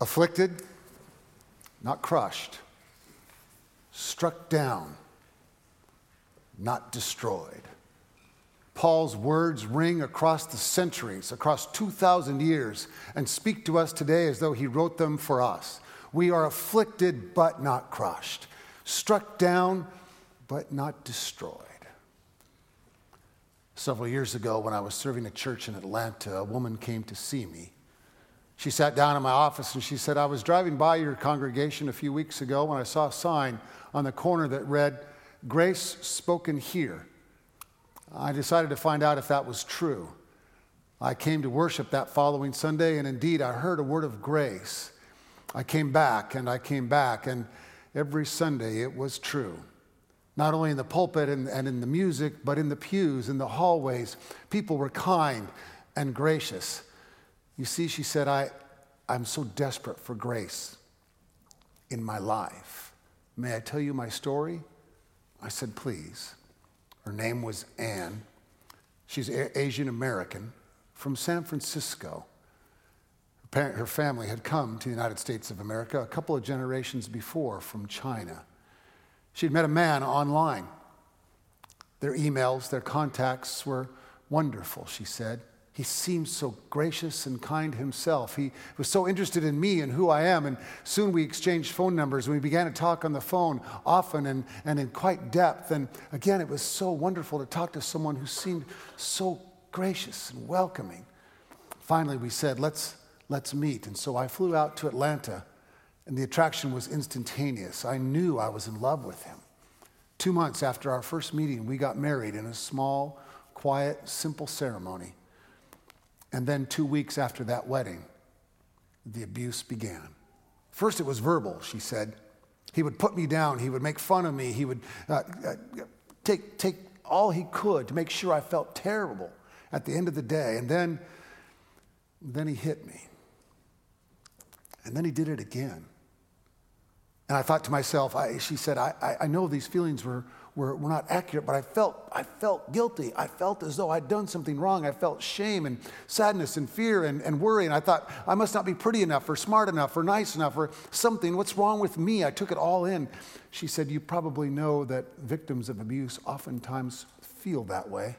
afflicted, not crushed, struck down, not destroyed. Paul's words ring across the centuries, across 2,000 years, and speak to us today as though he wrote them for us. We are afflicted but not crushed, struck down but not destroyed. Several years ago, when I was serving a church in Atlanta, a woman came to see me. She sat down in my office and she said, I was driving by your congregation a few weeks ago when I saw a sign on the corner that read, Grace spoken here. I decided to find out if that was true. I came to worship that following Sunday, and indeed, I heard a word of grace. I came back and I came back, and every Sunday it was true. Not only in the pulpit and, and in the music, but in the pews, in the hallways. People were kind and gracious. You see, she said, I, I'm so desperate for grace in my life. May I tell you my story? I said, Please. Her name was Anne. She's Asian American from San Francisco. Her, parent, her family had come to the United States of America a couple of generations before from China. She'd met a man online. Their emails, their contacts were wonderful, she said. He seemed so gracious and kind himself. He was so interested in me and who I am. And soon we exchanged phone numbers and we began to talk on the phone often and, and in quite depth. And again, it was so wonderful to talk to someone who seemed so gracious and welcoming. Finally, we said, let's, let's meet. And so I flew out to Atlanta, and the attraction was instantaneous. I knew I was in love with him. Two months after our first meeting, we got married in a small, quiet, simple ceremony. And then two weeks after that wedding, the abuse began. First, it was verbal, she said. He would put me down, he would make fun of me, he would uh, uh, take, take all he could to make sure I felt terrible at the end of the day. And then, then he hit me. And then he did it again. And I thought to myself, I, she said, I, I know these feelings were, were, were not accurate, but I felt, I felt guilty. I felt as though I'd done something wrong. I felt shame and sadness and fear and, and worry. And I thought, I must not be pretty enough or smart enough or nice enough or something. What's wrong with me? I took it all in. She said, You probably know that victims of abuse oftentimes feel that way.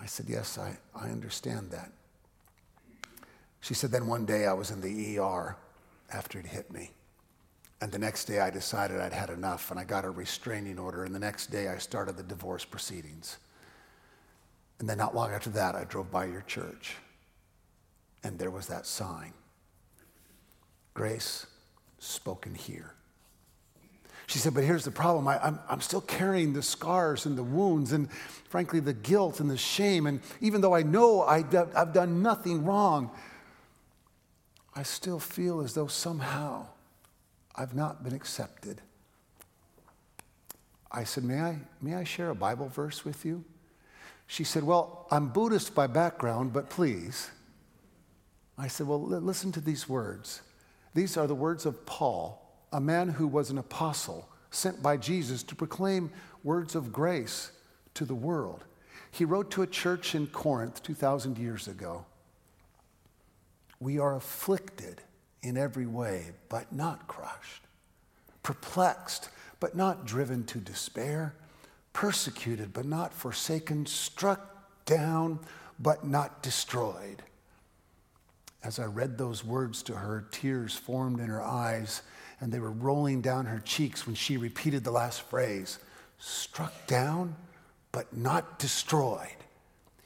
I said, Yes, I, I understand that. She said, Then one day I was in the ER after it hit me. And the next day I decided I'd had enough and I got a restraining order. And the next day I started the divorce proceedings. And then not long after that, I drove by your church and there was that sign Grace spoken here. She said, But here's the problem. I, am I'm, I'm still carrying the scars and the wounds and, frankly, the guilt and the shame. And even though I know I, I've done nothing wrong, I still feel as though somehow I've not been accepted. I said, May I, may I share a Bible verse with you? She said, Well, I'm Buddhist by background, but please. I said, Well, listen to these words. These are the words of Paul, a man who was an apostle sent by Jesus to proclaim words of grace to the world. He wrote to a church in Corinth 2,000 years ago We are afflicted in every way, but not crushed, perplexed, but not driven to despair, persecuted, but not forsaken, struck down, but not destroyed. As I read those words to her, tears formed in her eyes and they were rolling down her cheeks when she repeated the last phrase struck down, but not destroyed.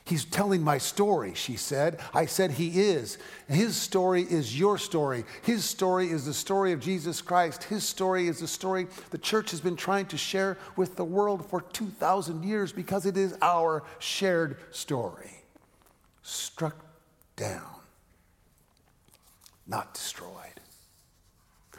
He's telling my story, she said. I said, He is. His story is your story. His story is the story of Jesus Christ. His story is the story the church has been trying to share with the world for 2,000 years because it is our shared story. Struck down, not destroyed.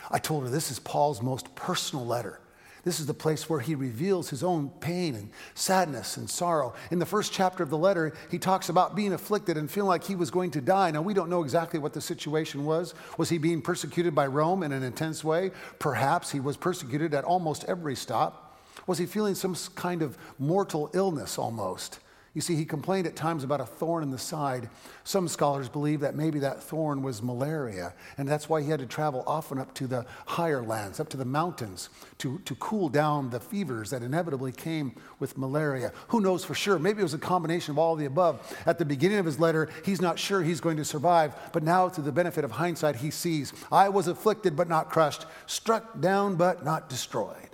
I told her this is Paul's most personal letter. This is the place where he reveals his own pain and sadness and sorrow. In the first chapter of the letter, he talks about being afflicted and feeling like he was going to die. Now, we don't know exactly what the situation was. Was he being persecuted by Rome in an intense way? Perhaps he was persecuted at almost every stop. Was he feeling some kind of mortal illness almost? You see, he complained at times about a thorn in the side. Some scholars believe that maybe that thorn was malaria, and that's why he had to travel often up to the higher lands, up to the mountains, to, to cool down the fevers that inevitably came with malaria. Who knows for sure? Maybe it was a combination of all of the above. At the beginning of his letter, he's not sure he's going to survive, but now, through the benefit of hindsight, he sees I was afflicted but not crushed, struck down but not destroyed.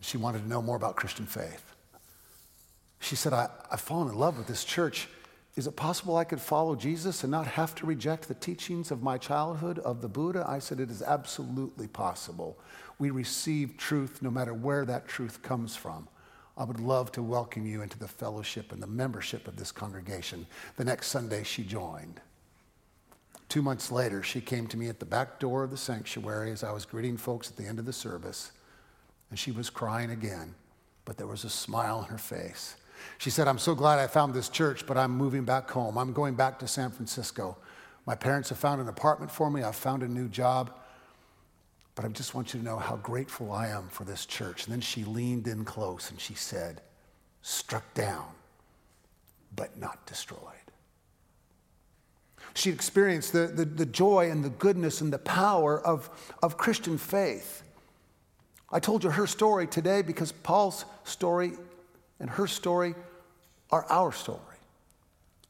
She wanted to know more about Christian faith. She said, I, I've fallen in love with this church. Is it possible I could follow Jesus and not have to reject the teachings of my childhood of the Buddha? I said, It is absolutely possible. We receive truth no matter where that truth comes from. I would love to welcome you into the fellowship and the membership of this congregation. The next Sunday, she joined. Two months later, she came to me at the back door of the sanctuary as I was greeting folks at the end of the service, and she was crying again, but there was a smile on her face. She said, I'm so glad I found this church, but I'm moving back home. I'm going back to San Francisco. My parents have found an apartment for me, I've found a new job. But I just want you to know how grateful I am for this church. And then she leaned in close and she said, struck down, but not destroyed. She experienced the, the, the, joy and the goodness and the power of, of Christian faith. I told you her story today because Paul's story and her story are our story.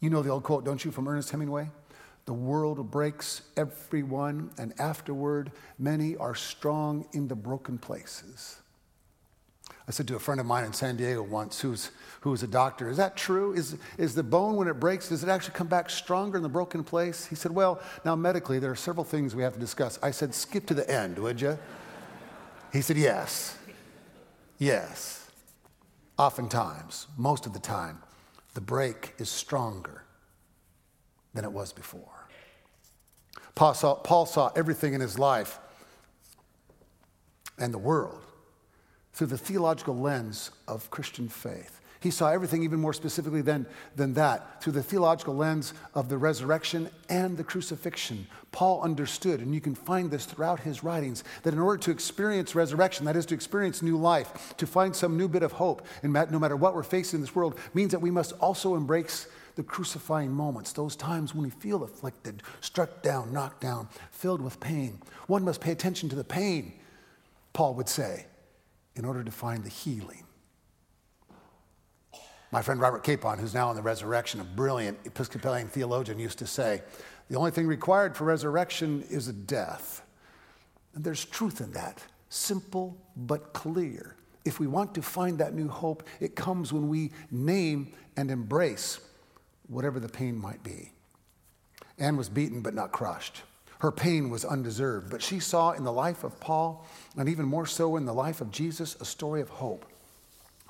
You know the old quote, don't you, from Ernest Hemingway? The world breaks everyone, and afterward, many are strong in the broken places. I said to a friend of mine in San Diego once, who's, who was a doctor, Is that true? Is, is the bone, when it breaks, does it actually come back stronger in the broken place? He said, Well, now medically, there are several things we have to discuss. I said, Skip to the end, would you? He said, Yes. Yes. Oftentimes, most of the time, the break is stronger than it was before. Paul saw, Paul saw everything in his life and the world through the theological lens of Christian faith. He saw everything even more specifically than, than that through the theological lens of the resurrection and the crucifixion. Paul understood, and you can find this throughout his writings, that in order to experience resurrection, that is to experience new life, to find some new bit of hope, and no matter what we're facing in this world, means that we must also embrace the crucifying moments, those times when we feel afflicted, struck down, knocked down, filled with pain. One must pay attention to the pain, Paul would say, in order to find the healing. My friend Robert Capon, who's now in the resurrection, a brilliant Episcopalian theologian, used to say, The only thing required for resurrection is a death. And there's truth in that, simple but clear. If we want to find that new hope, it comes when we name and embrace whatever the pain might be. Anne was beaten but not crushed. Her pain was undeserved, but she saw in the life of Paul, and even more so in the life of Jesus, a story of hope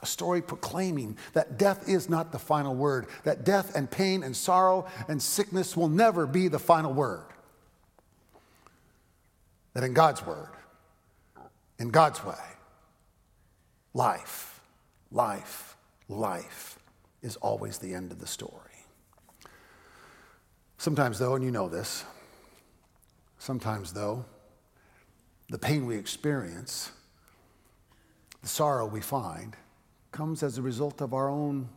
a story proclaiming that death is not the final word, that death and pain and sorrow and sickness will never be the final word. That in God's word, in God's way, life, life, life is always the end of the story. Sometimes, though, and you know this, sometimes, though, the pain we experience, the sorrow we find, comes as a result of our own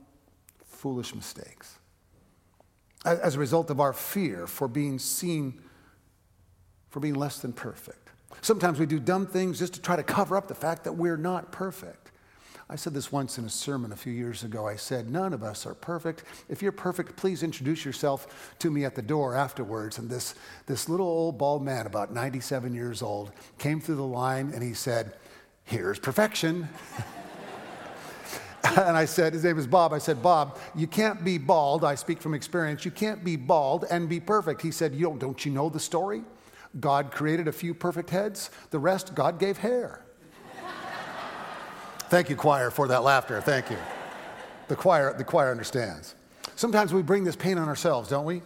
foolish mistakes, as a result of our fear for being seen, for being less than perfect. Sometimes we do dumb things just to try to cover up the fact that we're not perfect. I said this once in a sermon a few years ago. I said, None of us are perfect. If you're perfect, please introduce yourself to me at the door afterwards. And this, this little old bald man, about 97 years old, came through the line and he said, Here's perfection. and I said, his name is Bob. I said, Bob, you can't be bald. I speak from experience. You can't be bald and be perfect. He said, you don't, don't you know the story? God created a few perfect heads, the rest, God gave hair. Thank you, choir, for that laughter. Thank you. The choir, the choir understands. Sometimes we bring this pain on ourselves, don't we?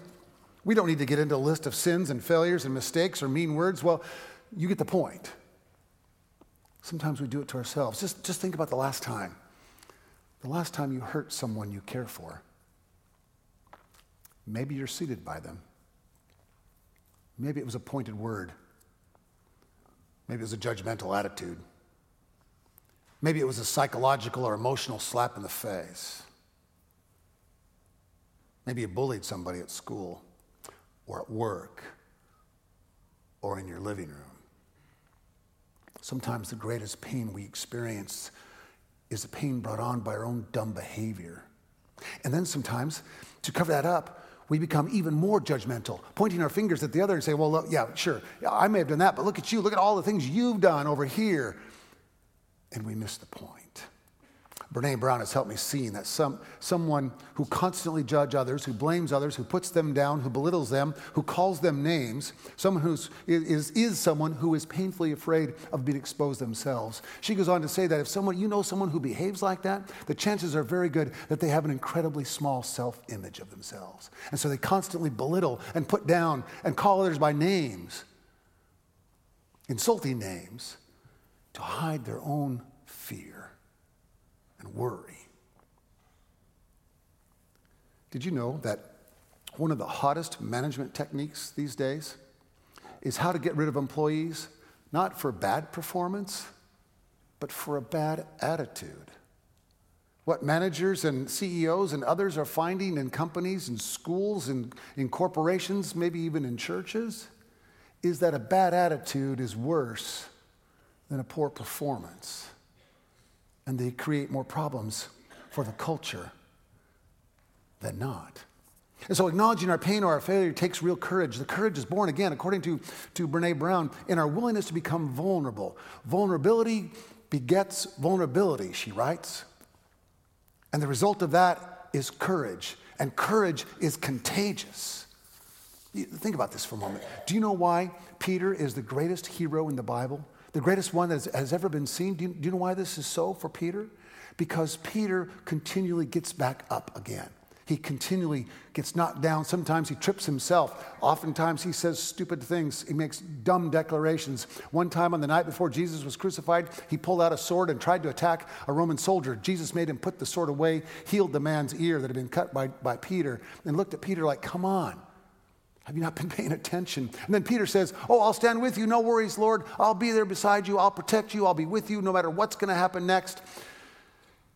We don't need to get into a list of sins and failures and mistakes or mean words. Well, you get the point. Sometimes we do it to ourselves. Just, just think about the last time the last time you hurt someone you care for. Maybe you're seated by them. Maybe it was a pointed word. Maybe it was a judgmental attitude. Maybe it was a psychological or emotional slap in the face. Maybe you bullied somebody at school or at work or in your living room. Sometimes the greatest pain we experience is the pain brought on by our own dumb behavior. And then sometimes, to cover that up, we become even more judgmental, pointing our fingers at the other and say, Well, look, yeah, sure, I may have done that, but look at you. Look at all the things you've done over here. And we miss the point. Brene Brown has helped me see that some, someone who constantly judges others, who blames others, who puts them down, who belittles them, who calls them names, someone who is, is someone who is painfully afraid of being exposed themselves. She goes on to say that if someone, you know someone who behaves like that, the chances are very good that they have an incredibly small self image of themselves. And so they constantly belittle and put down and call others by names, insulting names, to hide their own fear and worry. Did you know that one of the hottest management techniques these days is how to get rid of employees, not for bad performance, but for a bad attitude? What managers and CEOs and others are finding in companies and schools and in corporations, maybe even in churches, is that a bad attitude is worse than a poor performance and they create more problems for the culture than not. And so, acknowledging our pain or our failure takes real courage. The courage is born again, according to, to Brene Brown, in our willingness to become vulnerable. Vulnerability begets vulnerability, she writes. And the result of that is courage. And courage is contagious. Think about this for a moment. Do you know why Peter is the greatest hero in the Bible? The greatest one that has, ever been seen. Do you, do you know why this is so for Peter? Because Peter continually gets back up again. He continually gets knocked down. Sometimes he trips himself. Oftentimes he says stupid things. He makes dumb declarations. One time on the night before Jesus was crucified, he pulled out a sword and tried to attack a Roman soldier. Jesus made him put the sword away, healed the man's ear that had been cut by, by Peter, and looked at Peter like, Come on. Have you not been paying attention? And then Peter says, Oh, I'll stand with you. No worries, Lord. I'll be there beside you. I'll protect you. I'll be with you no matter what's going to happen next.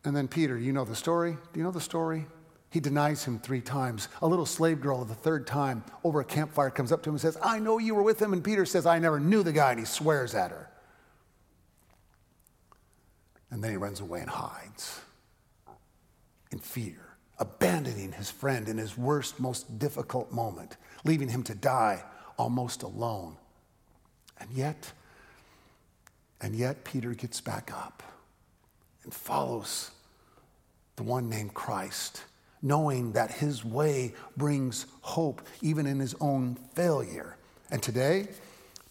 And then Peter, you know the story? Do you know the story? He denies him three times. A little slave girl, the third time, over a campfire, comes up to him and says, I know you were with him. And Peter says, I never knew the guy. And he swears at her. And then he runs away and hides in fear, abandoning his friend in his worst, most difficult moment leaving him to die almost alone. And yet, and yet, Peter gets back up and follows the one named Christ, knowing that his way brings hope even in his own failure. And today,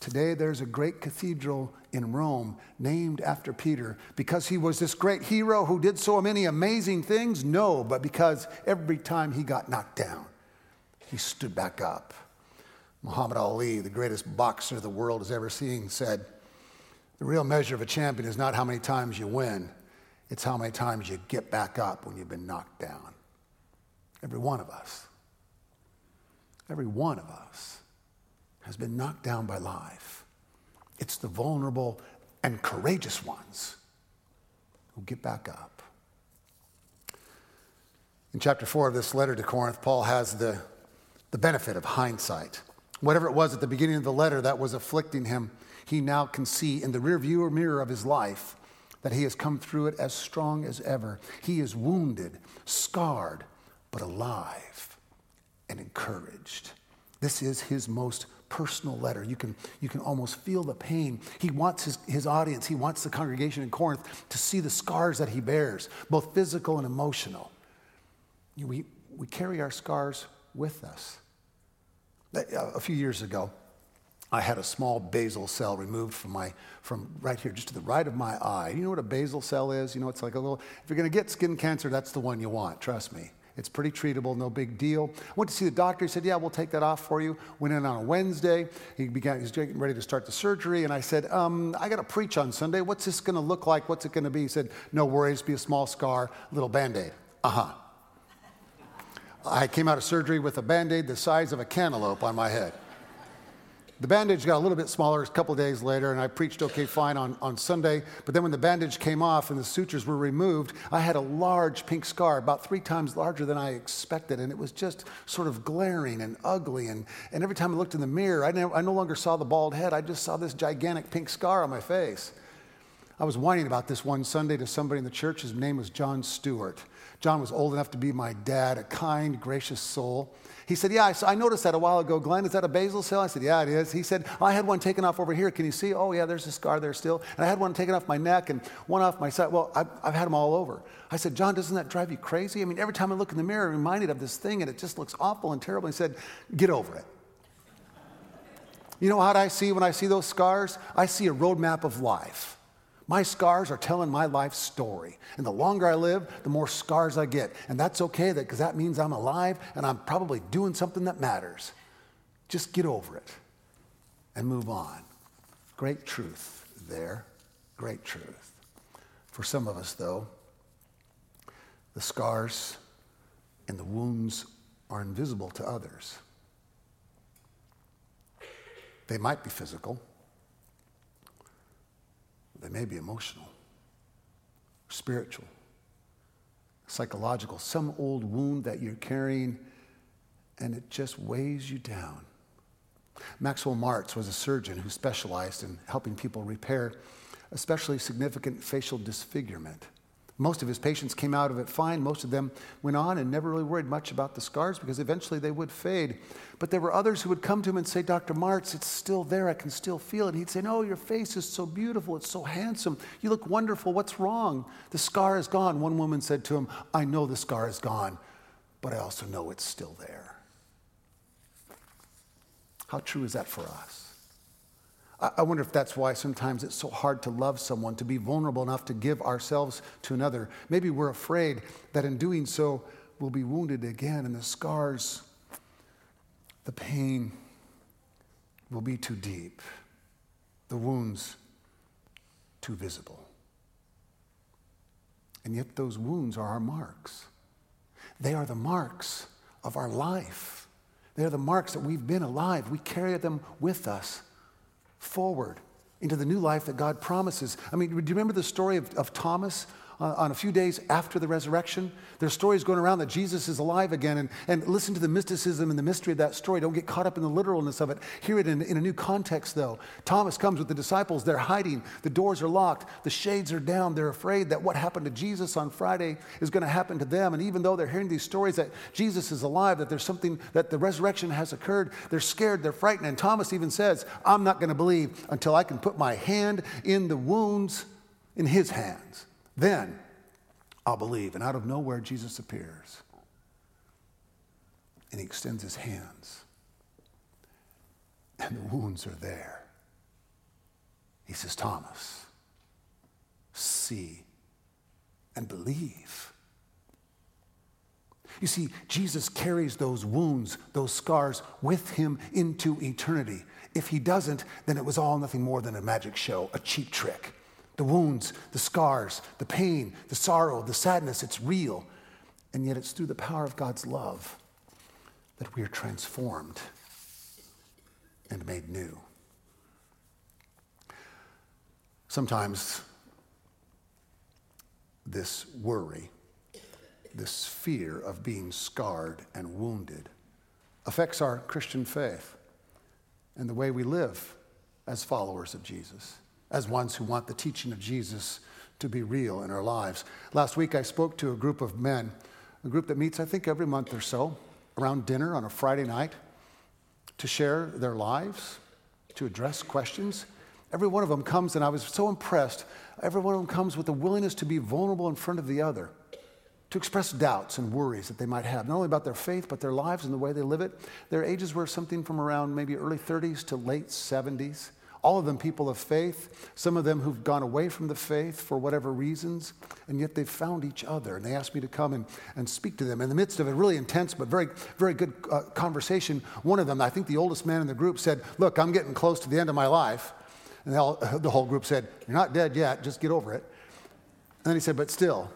today there's a great cathedral in Rome named after Peter because he was this great hero who did so many amazing things? No, but because every time he got knocked down, he stood back up. Muhammad Ali, the greatest boxer the world has ever seen, said, The real measure of a champion is not how many times you win, it's how many times you get back up when you've been knocked down. Every one of us, every one of us has been knocked down by life. It's the vulnerable and courageous ones who get back up. In chapter 4 of this letter to Corinth, Paul has the the benefit of hindsight. Whatever it was at the beginning of the letter that was afflicting him, he now can see in the rearview mirror of his life that he has come through it as strong as ever. He is wounded, scarred, but alive and encouraged. This is his most personal letter. You can, you can almost feel the pain. He wants his, his audience, he wants the congregation in Corinth to see the scars that he bears, both physical and emotional. We, we carry our scars with us. A few years ago, I had a small basal cell removed from my from right here, just to the right of my eye. You know what a basal cell is? You know, it's like a little. If you're going to get skin cancer, that's the one you want. Trust me. It's pretty treatable, no big deal. I Went to see the doctor. He said, "Yeah, we'll take that off for you." Went in on a Wednesday. He began. He's getting ready to start the surgery, and I said, um, "I got to preach on Sunday. What's this going to look like? What's it going to be?" He said, "No worries. Be a small scar, little band-aid." Uh huh. I came out of surgery with a band aid the size of a cantaloupe on my head. The bandage got a little bit smaller a couple days later, and I preached okay fine on, on Sunday. But then when the bandage came off and the sutures were removed, I had a large pink scar, about three times larger than I expected. And it was just sort of glaring and ugly. And, and every time I looked in the mirror, I, never, I no longer saw the bald head, I just saw this gigantic pink scar on my face. I was whining about this one Sunday to somebody in the church. His name was John Stewart. John was old enough to be my dad, a kind, gracious soul. He said, Yeah, I, noticed that a while ago. Glenn, is that a basal cell? I said, Yeah, it is. He said, I had one taken off over here. Can you see? Oh, yeah, there's a scar there still. And I had one taken off my neck and one off my side. Well, I've, I've had them all over. I said, John, doesn't that drive you crazy? I mean, every time I look in the mirror, I'm reminded of this thing and it just looks awful and terrible. He said, Get over it. You know what I see when I see those scars? I see a roadmap of life. My scars are telling my life story. And the longer I live, the more scars I get. And that's okay because that means I'm alive and I'm probably doing something that matters. Just get over it and move on. Great truth there. Great truth. For some of us, though, the scars and the wounds are invisible to others. They might be physical. They may be emotional, spiritual, psychological, some old wound that you're carrying and it just weighs you down. Maxwell Maltz was a surgeon who specialized in helping people repair especially significant facial disfigurement. Most of his patients came out of it fine. Most of them went on and never really worried much about the scars because eventually they would fade. But there were others who would come to him and say, Dr. Maltz, it's still there. I can still feel it. He'd say, No, your face is so beautiful. It's so handsome. You look wonderful. What's wrong? The scar is gone. One woman said to him, I know the scar is gone, but I also know it's still there. How true is that for us? I wonder if that's why sometimes it's so hard to love someone, to be vulnerable enough to give ourselves to another. Maybe we're afraid that in doing so, we'll be wounded again, and the scars, the pain will be too deep, the wounds too visible. And yet, those wounds are our marks. They are the marks of our life. They are the marks that we've been alive. We carry them with us forward into the new life that God promises. I mean, do you remember the story of, of Thomas on a few days after the resurrection. There's stories going around that Jesus is alive again, and, and listen to the mysticism and the mystery of that story. Don't get caught up in the literalness of it. Hear it in, in a new context, though. Thomas comes with the disciples. They're hiding. The doors are locked. The shades are down. They're afraid that what happened to Jesus on Friday is going to happen to them. And even though they're hearing these stories that Jesus is alive, that there's something, that the resurrection has occurred, they're scared, they're frightened. And Thomas even says, I'm not going to believe until I can put my hand in the wounds in his hands. Then I'll believe. And out of nowhere, Jesus appears. And he extends his hands. And the wounds are there. He says, Thomas, see and believe. You see, Jesus carries those wounds, those scars with him into eternity. If he doesn't, then it was all nothing more than a magic show, a cheap trick. The wounds, the scars, the pain, the sorrow, the sadness, it's real. And yet it's through the power of God's love that we are transformed and made new. Sometimes this worry, this fear of being scarred and wounded affects our Christian faith and the way we live as followers of Jesus as ones who want the teaching of Jesus to be real in our lives. Last week, I spoke to a group of men, a group that meets, I think, every month or so around dinner on a Friday night to share their lives, to address questions. Every one of them comes, and I was so impressed. Every one of them comes with a willingness to be vulnerable in front of the other, to express doubts and worries that they might have, not only about their faith, but their lives and the way they live it. Their ages were something from around maybe early 30s to late 70s all of them people of faith, some of them who've gone away from the faith for whatever reasons, and yet they've found each other. And they asked me to come and, and speak to them. In the midst of a really intense but very, very good uh, conversation, one of them, I think the oldest man in the group, said, Look, I'm getting close to the end of my life. And all, the whole group said, You're not dead yet, just get over it. And then he said, But still,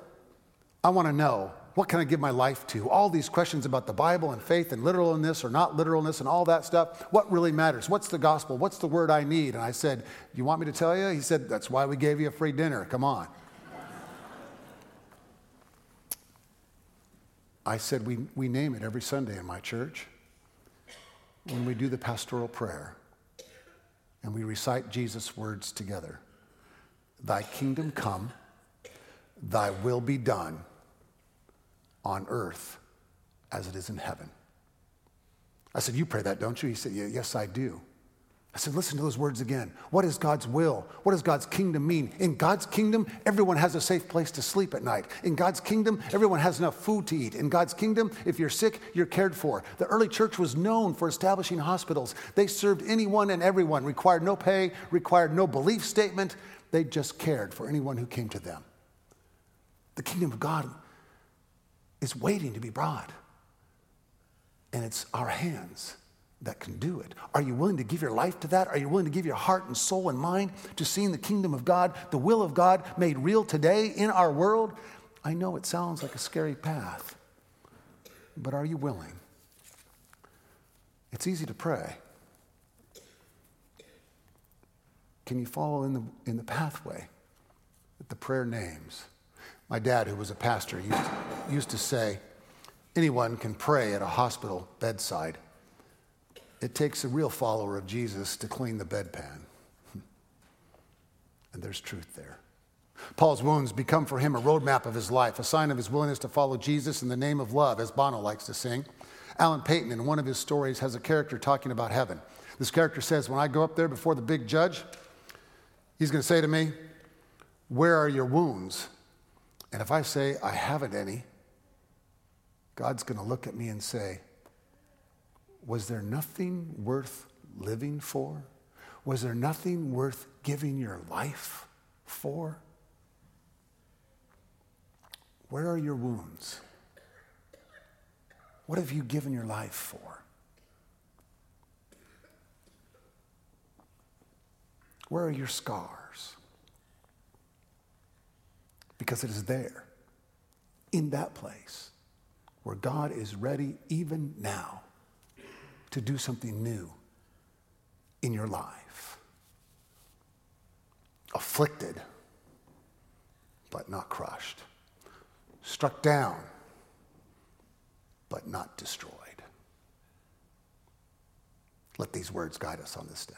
I want to know What can I give my life to? All these questions about the Bible and faith and literalness or not literalness and all that stuff. What really matters? What's the gospel? What's the word I need? And I said, You want me to tell you? He said, That's why we gave you a free dinner. Come on. I said, we, we name it every Sunday in my church when we do the pastoral prayer and we recite Jesus' words together Thy kingdom come, thy will be done on earth as it is in heaven. I said, You pray that, don't you? He said, Yes, I do. I said, Listen to those words again. What is God's will? What does God's kingdom mean? In God's kingdom, everyone has a safe place to sleep at night. In God's kingdom, everyone has enough food to eat. In God's kingdom, if you're sick, you're cared for. The early church was known for establishing hospitals. They served anyone and everyone, required no pay, required no belief statement. They just cared for anyone who came to them. The kingdom of God is waiting to be brought. And it's our hands that can do it. Are you willing to give your life to that? Are you willing to give your heart and soul and mind to seeing the kingdom of God, the will of God made real today in our world? I know it sounds like a scary path, but are you willing? It's easy to pray. Can you follow in the, in the pathway that the prayer names? My dad, who was a pastor, used to, used to say, anyone can pray at a hospital bedside. It takes a real follower of Jesus to clean the bedpan. And there's truth there. Paul's wounds become for him a roadmap of his life, a sign of his willingness to follow Jesus in the name of love, as Bono likes to sing. Alan Paton, in one of his stories, has a character talking about heaven. This character says, When I go up there before the big judge, he's going to say to me, Where are your wounds? And if I say, I haven't any, God's going to look at me and say, Was there nothing worth living for? Was there nothing worth giving your life for? Where are your wounds? What have you given your life for? Where are your scars? Because it is there, in that place, where God is ready even now to do something new in your life. Afflicted, but not crushed. Struck down, but not destroyed. Let these words guide us on this day.